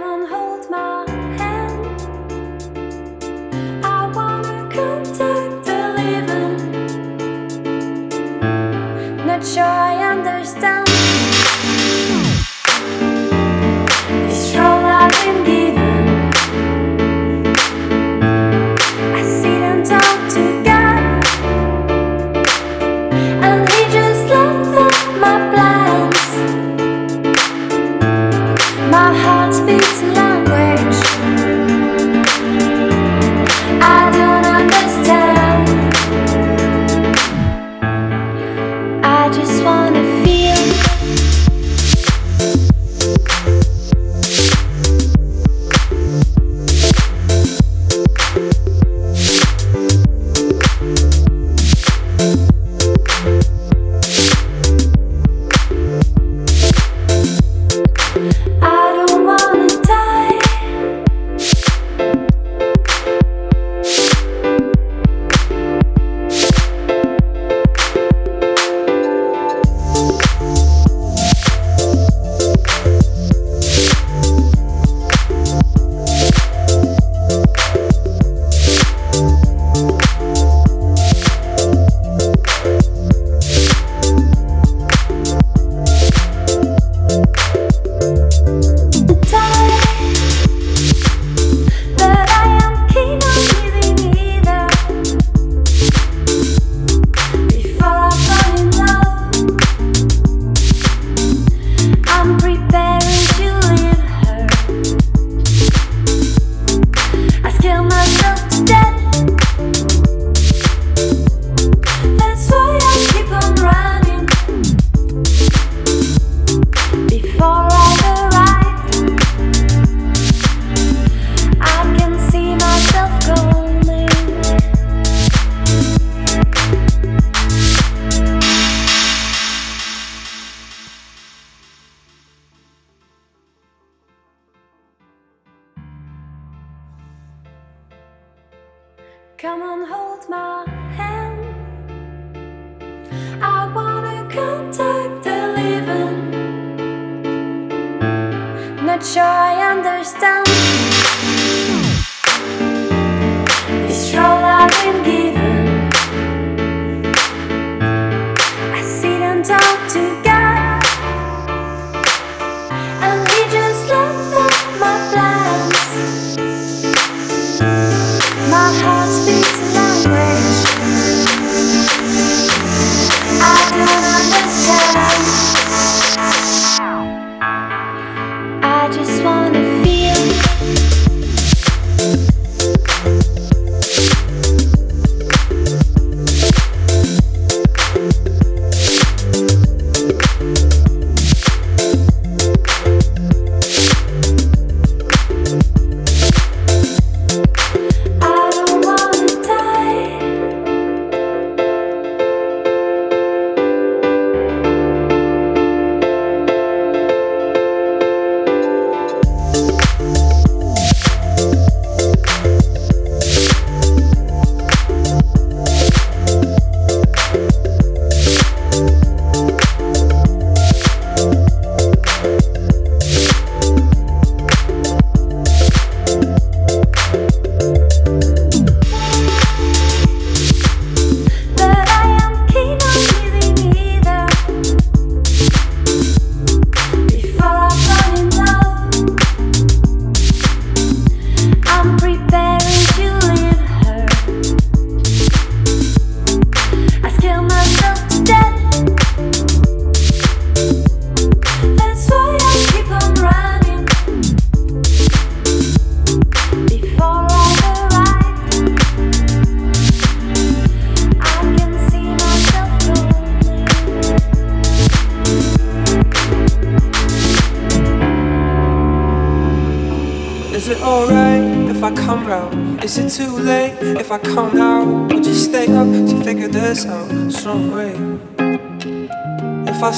Hold my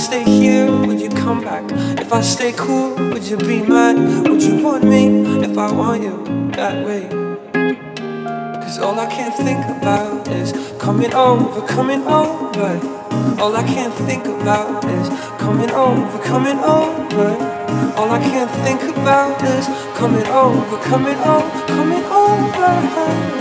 stay here, would you come back? If I stay cool, would you be mad? Would you want me if I want you that way? Cause all I can think about is coming over, coming over. All I can think about is coming over, coming over. All I can think about is coming over, coming over, coming over.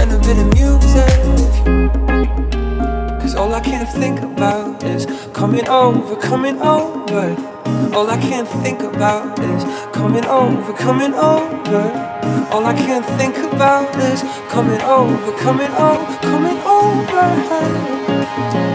and a bit of music. Cause all I can think about is coming over, coming over. All I can think about is coming over, coming over. All I can think about is coming over, coming over, coming over.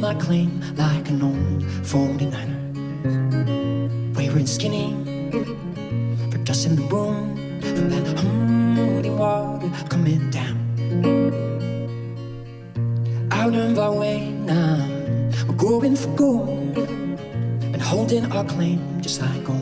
My claim like an old 49er. Wearing skinny for dust in the room from that holy water coming down. Out of our way now, we're going for gold and holding our claim just like old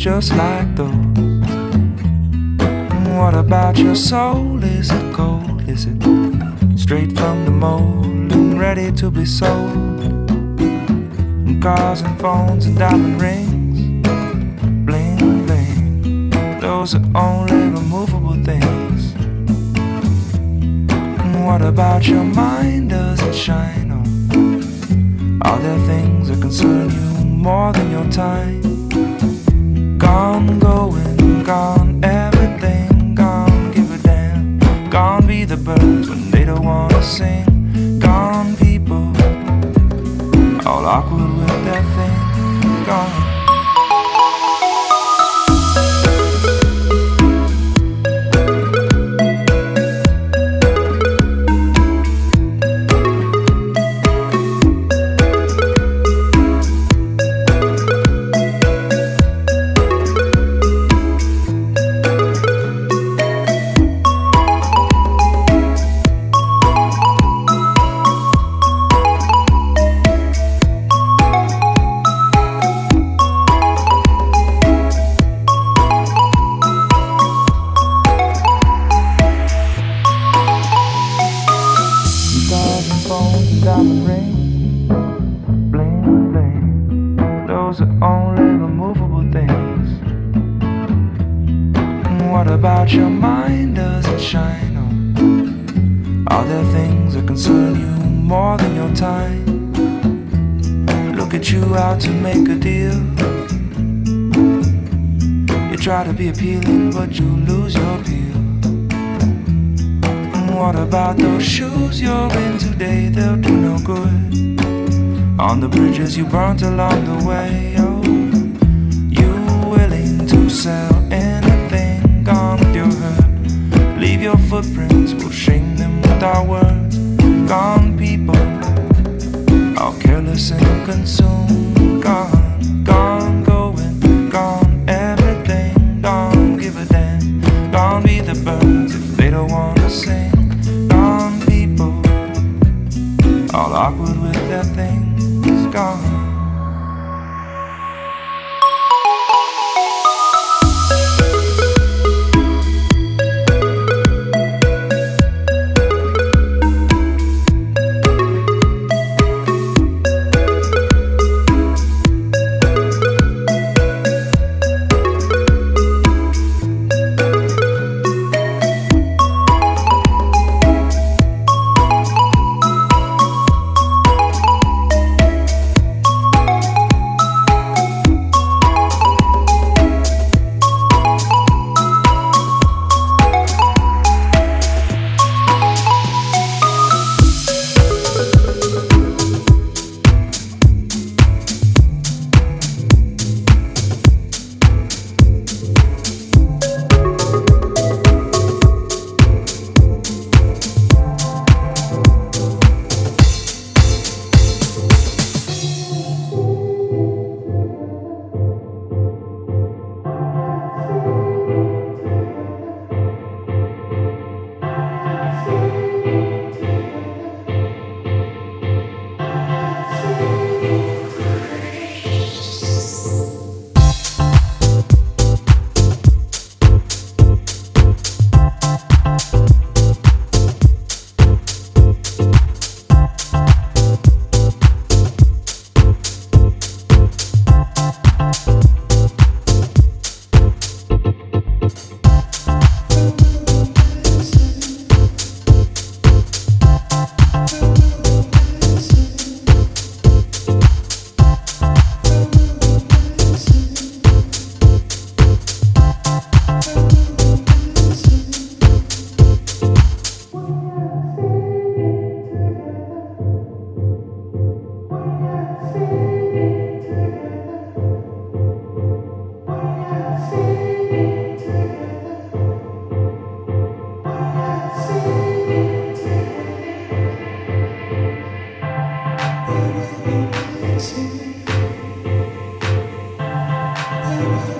just like those. What about your soul? Is it cold? Is it straight from the mold and ready to be sold. And cars and phones and diamond rings, bling bling. Those are only removable things. What about your mind? Does it shine? Are there things that concern you more than your time? Gone, going, gone, everything gone. Give a damn. Gone be the birds when they don't wanna sing. Gone people, all awkward with their thing. Gone.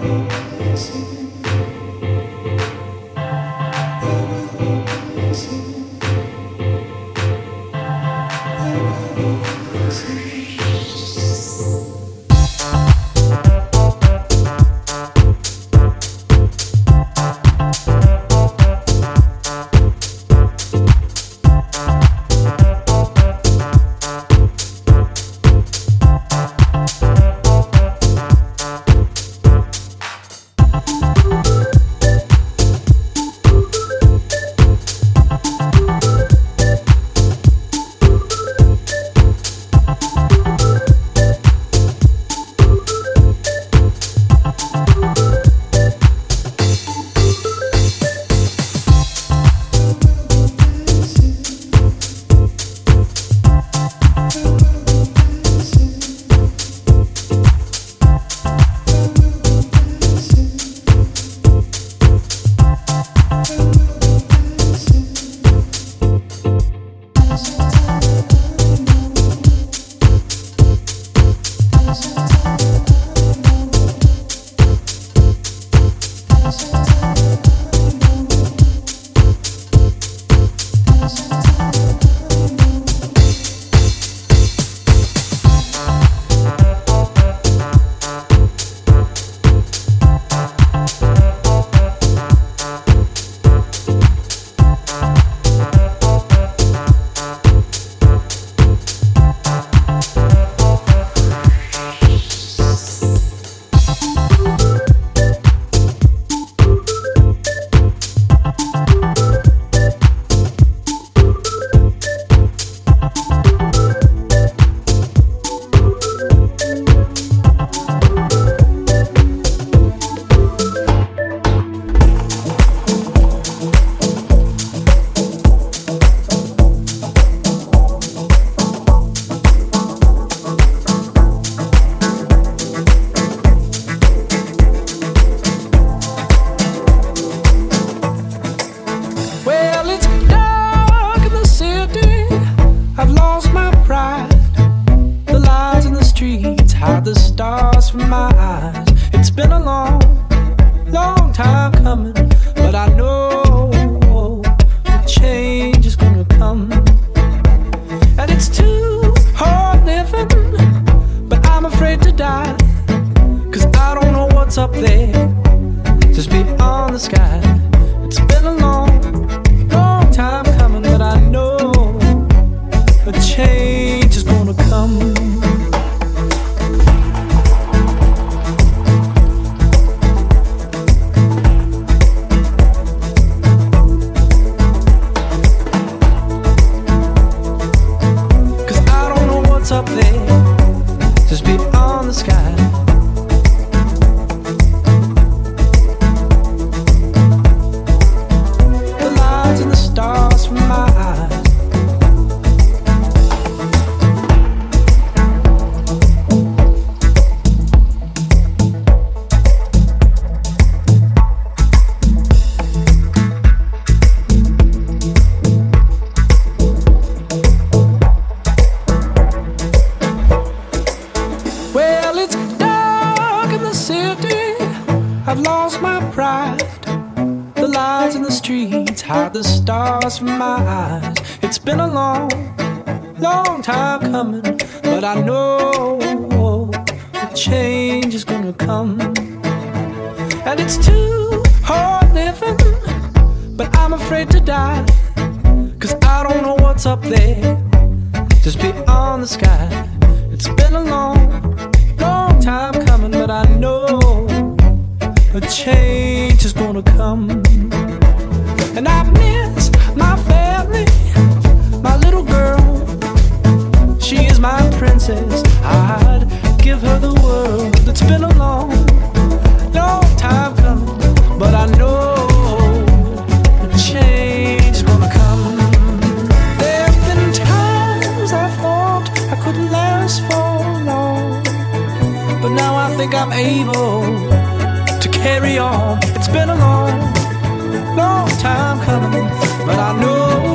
Senhor. Streets hide the stars from my eyes. It's been a long, long time coming, but I know a change is gonna come. And it's too hard living, but I'm afraid to die. Cause I don't know what's up there, just beyond the sky. It's been a long, long time coming, but I know a change is gonna come. And I miss my family, my little girl. She is my princess. I'd give her the world. It's been a long, long time coming, but I know gonna come. There have been times I thought I couldn't last for long, but now I think I'm able to carry on. It's been a long, coming, but I know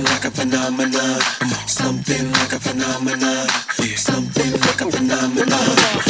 Something like a phenomenon. Something like a phenomenon. Something like a phenomenon.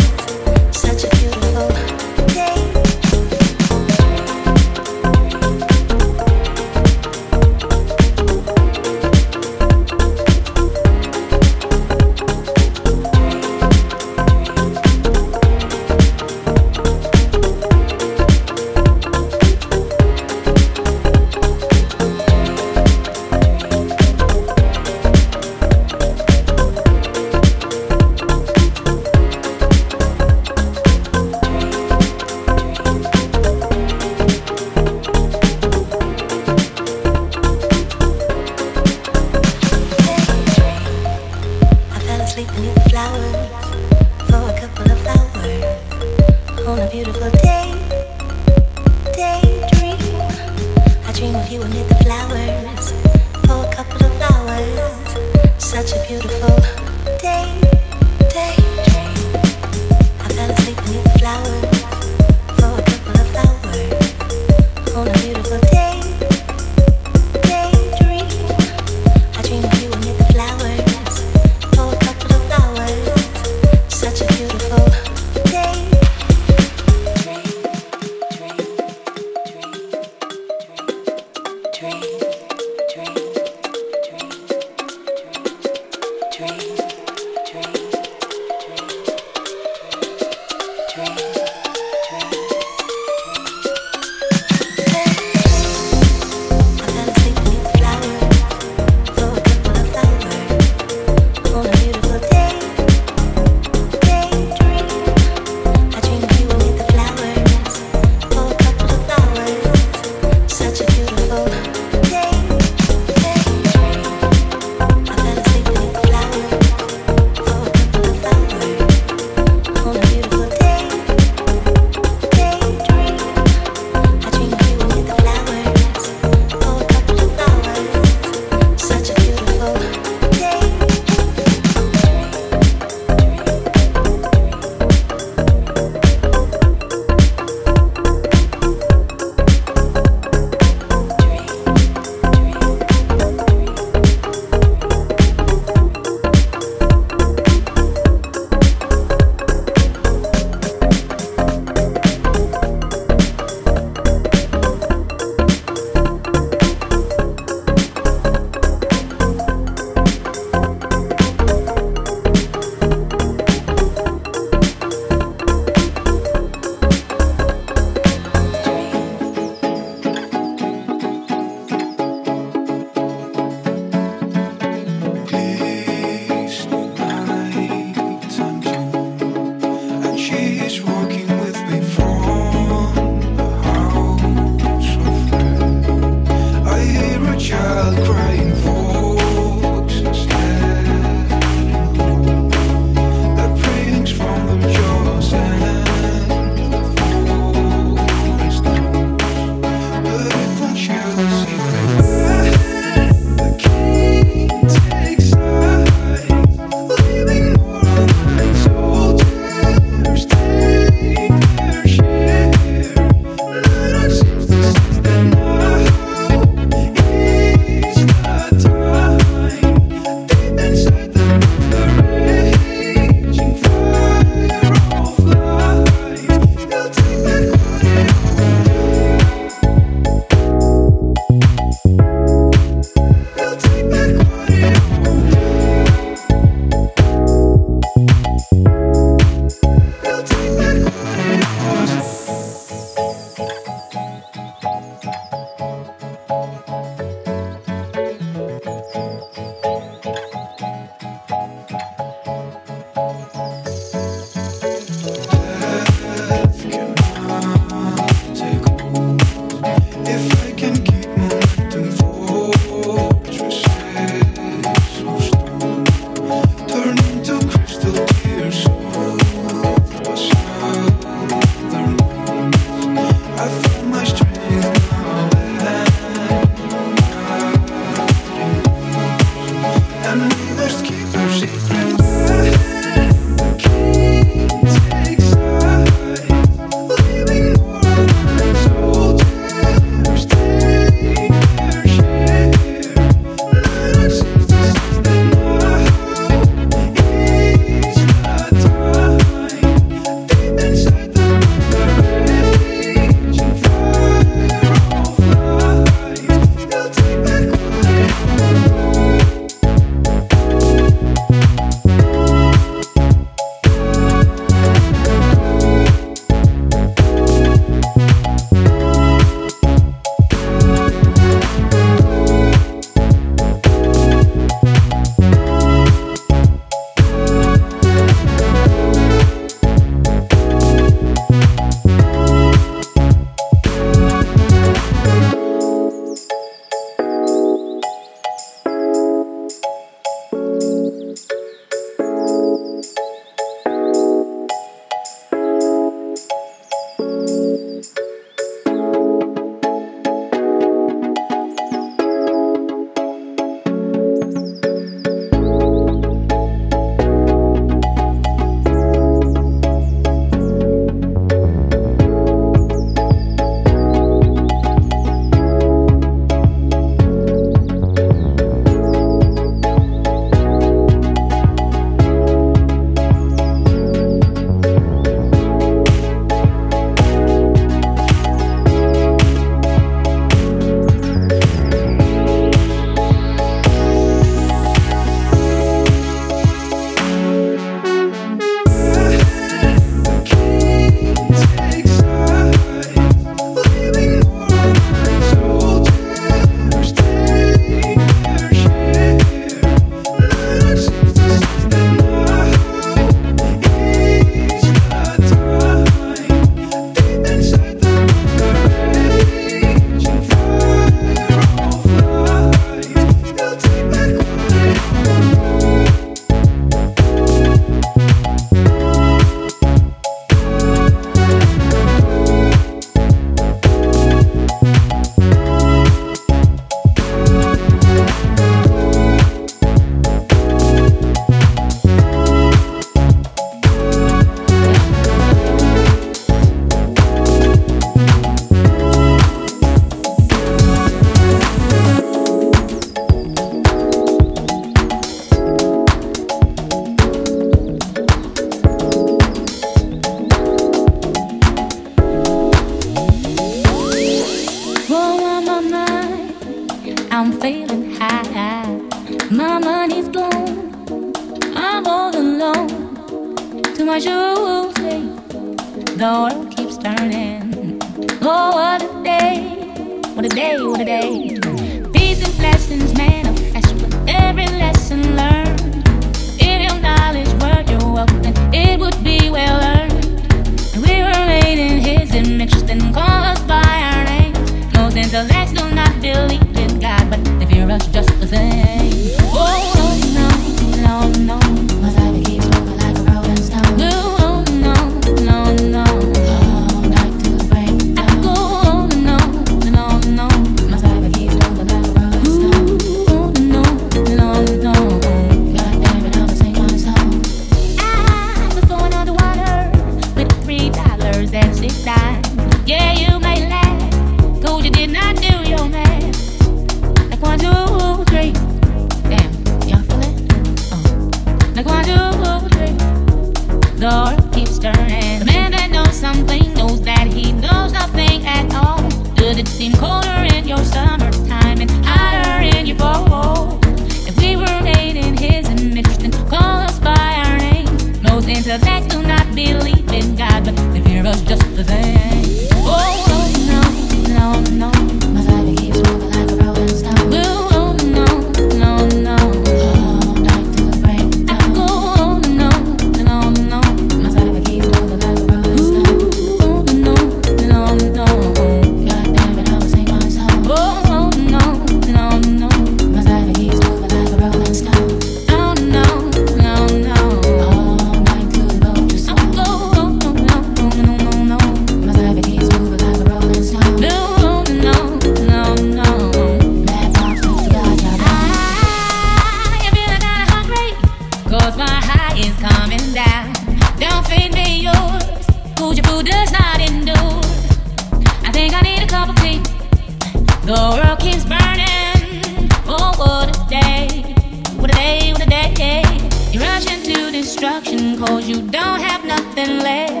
destruction cause you don't have nothing left.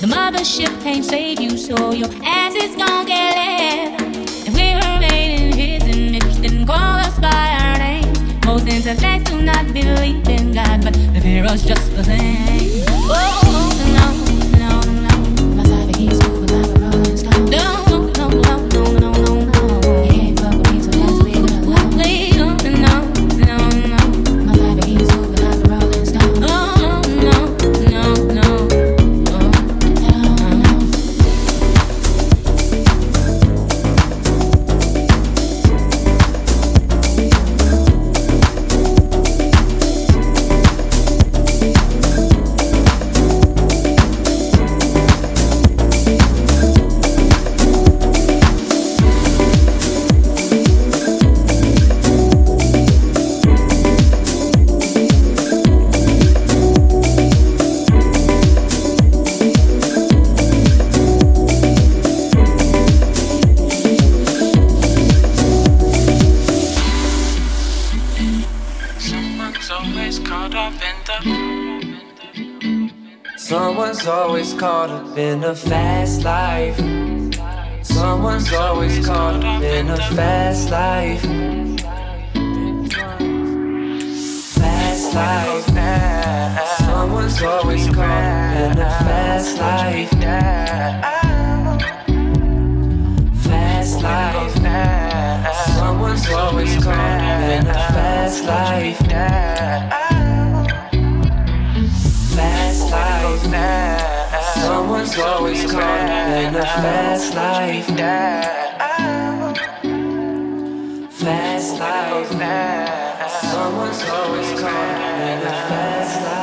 The mothership can't save you, so your ass is gonna get left. If we were made in his image, then call us by our names. Most intellects do not believe in God, but the fear us just the same. Oh, no. A fast Fast life. Someone's always caught in a fast life.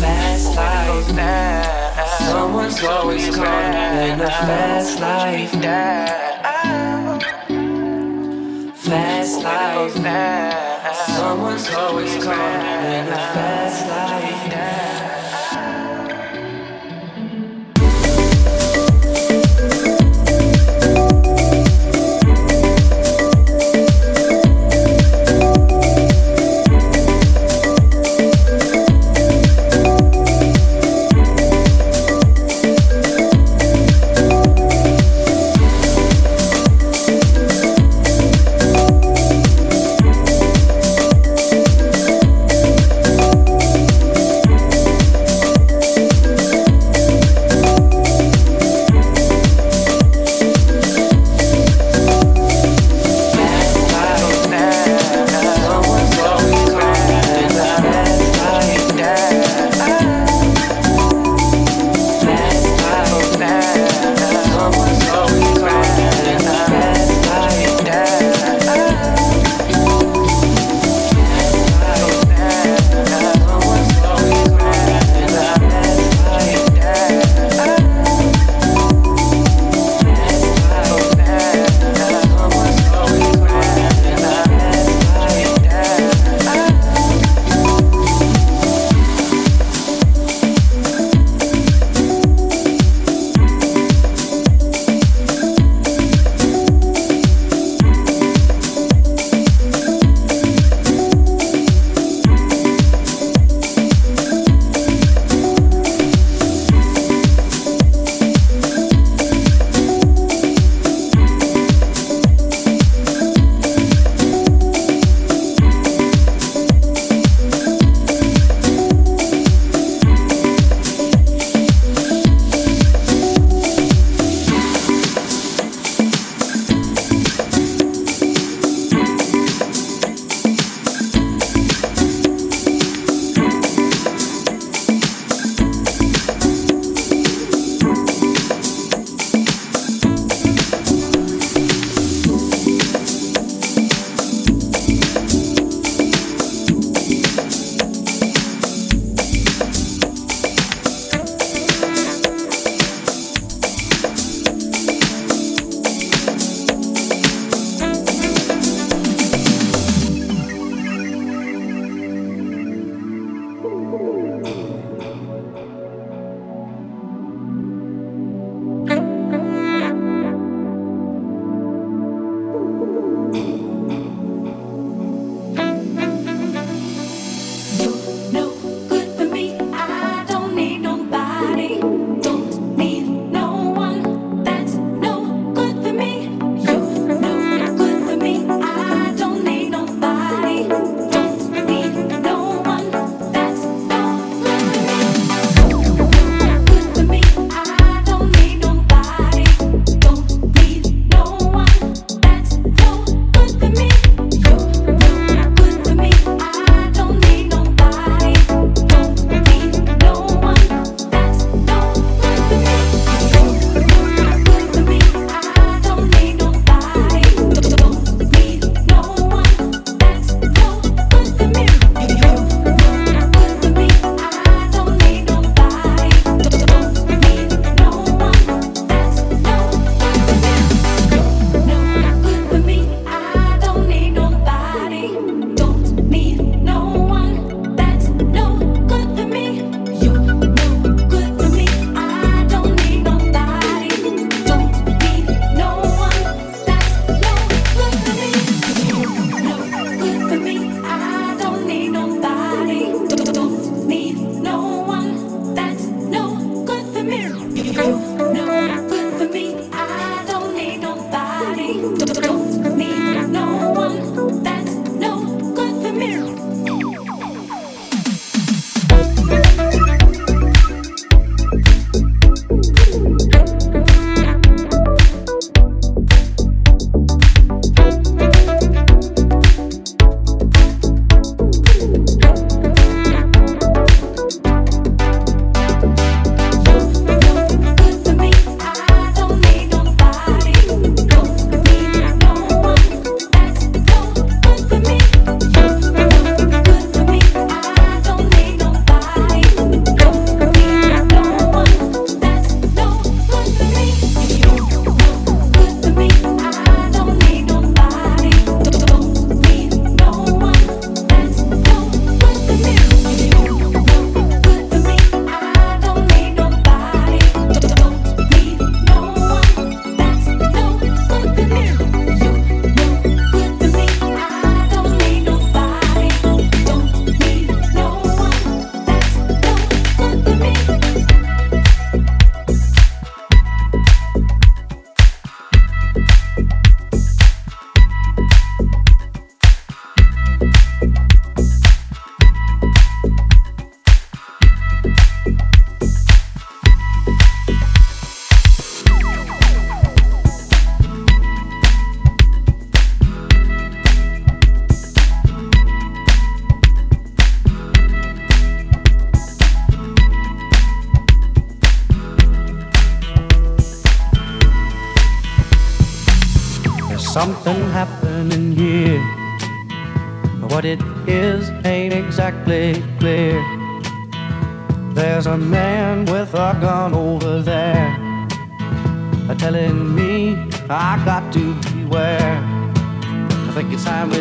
Fast life. Down. Someone's always calling in a fast life. Down. Fast life. Someone's always calling in a fast life. Down.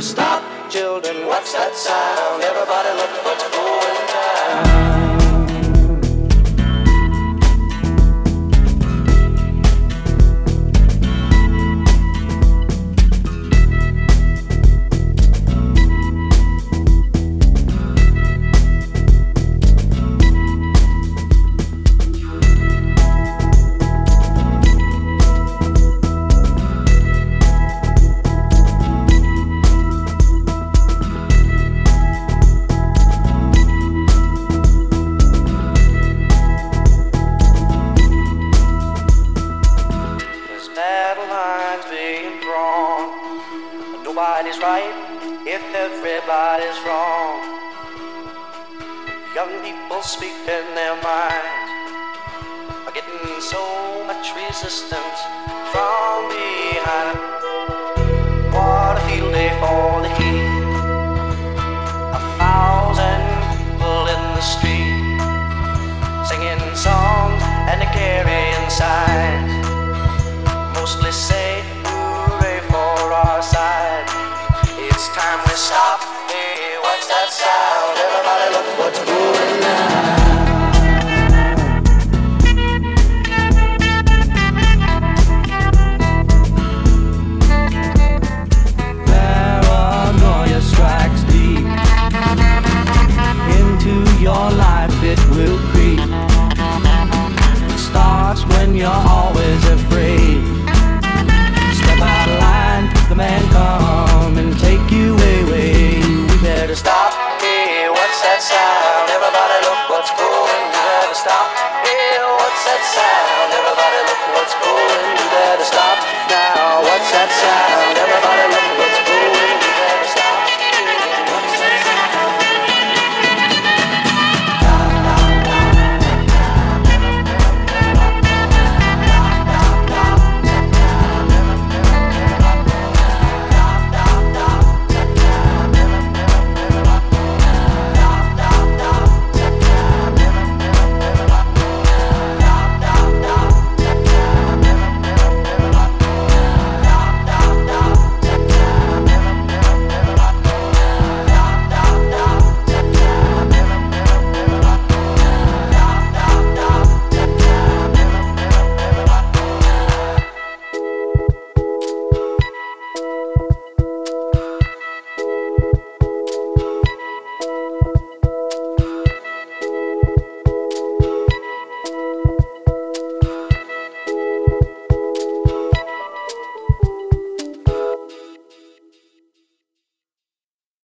Stop, signs. Mostly say you're always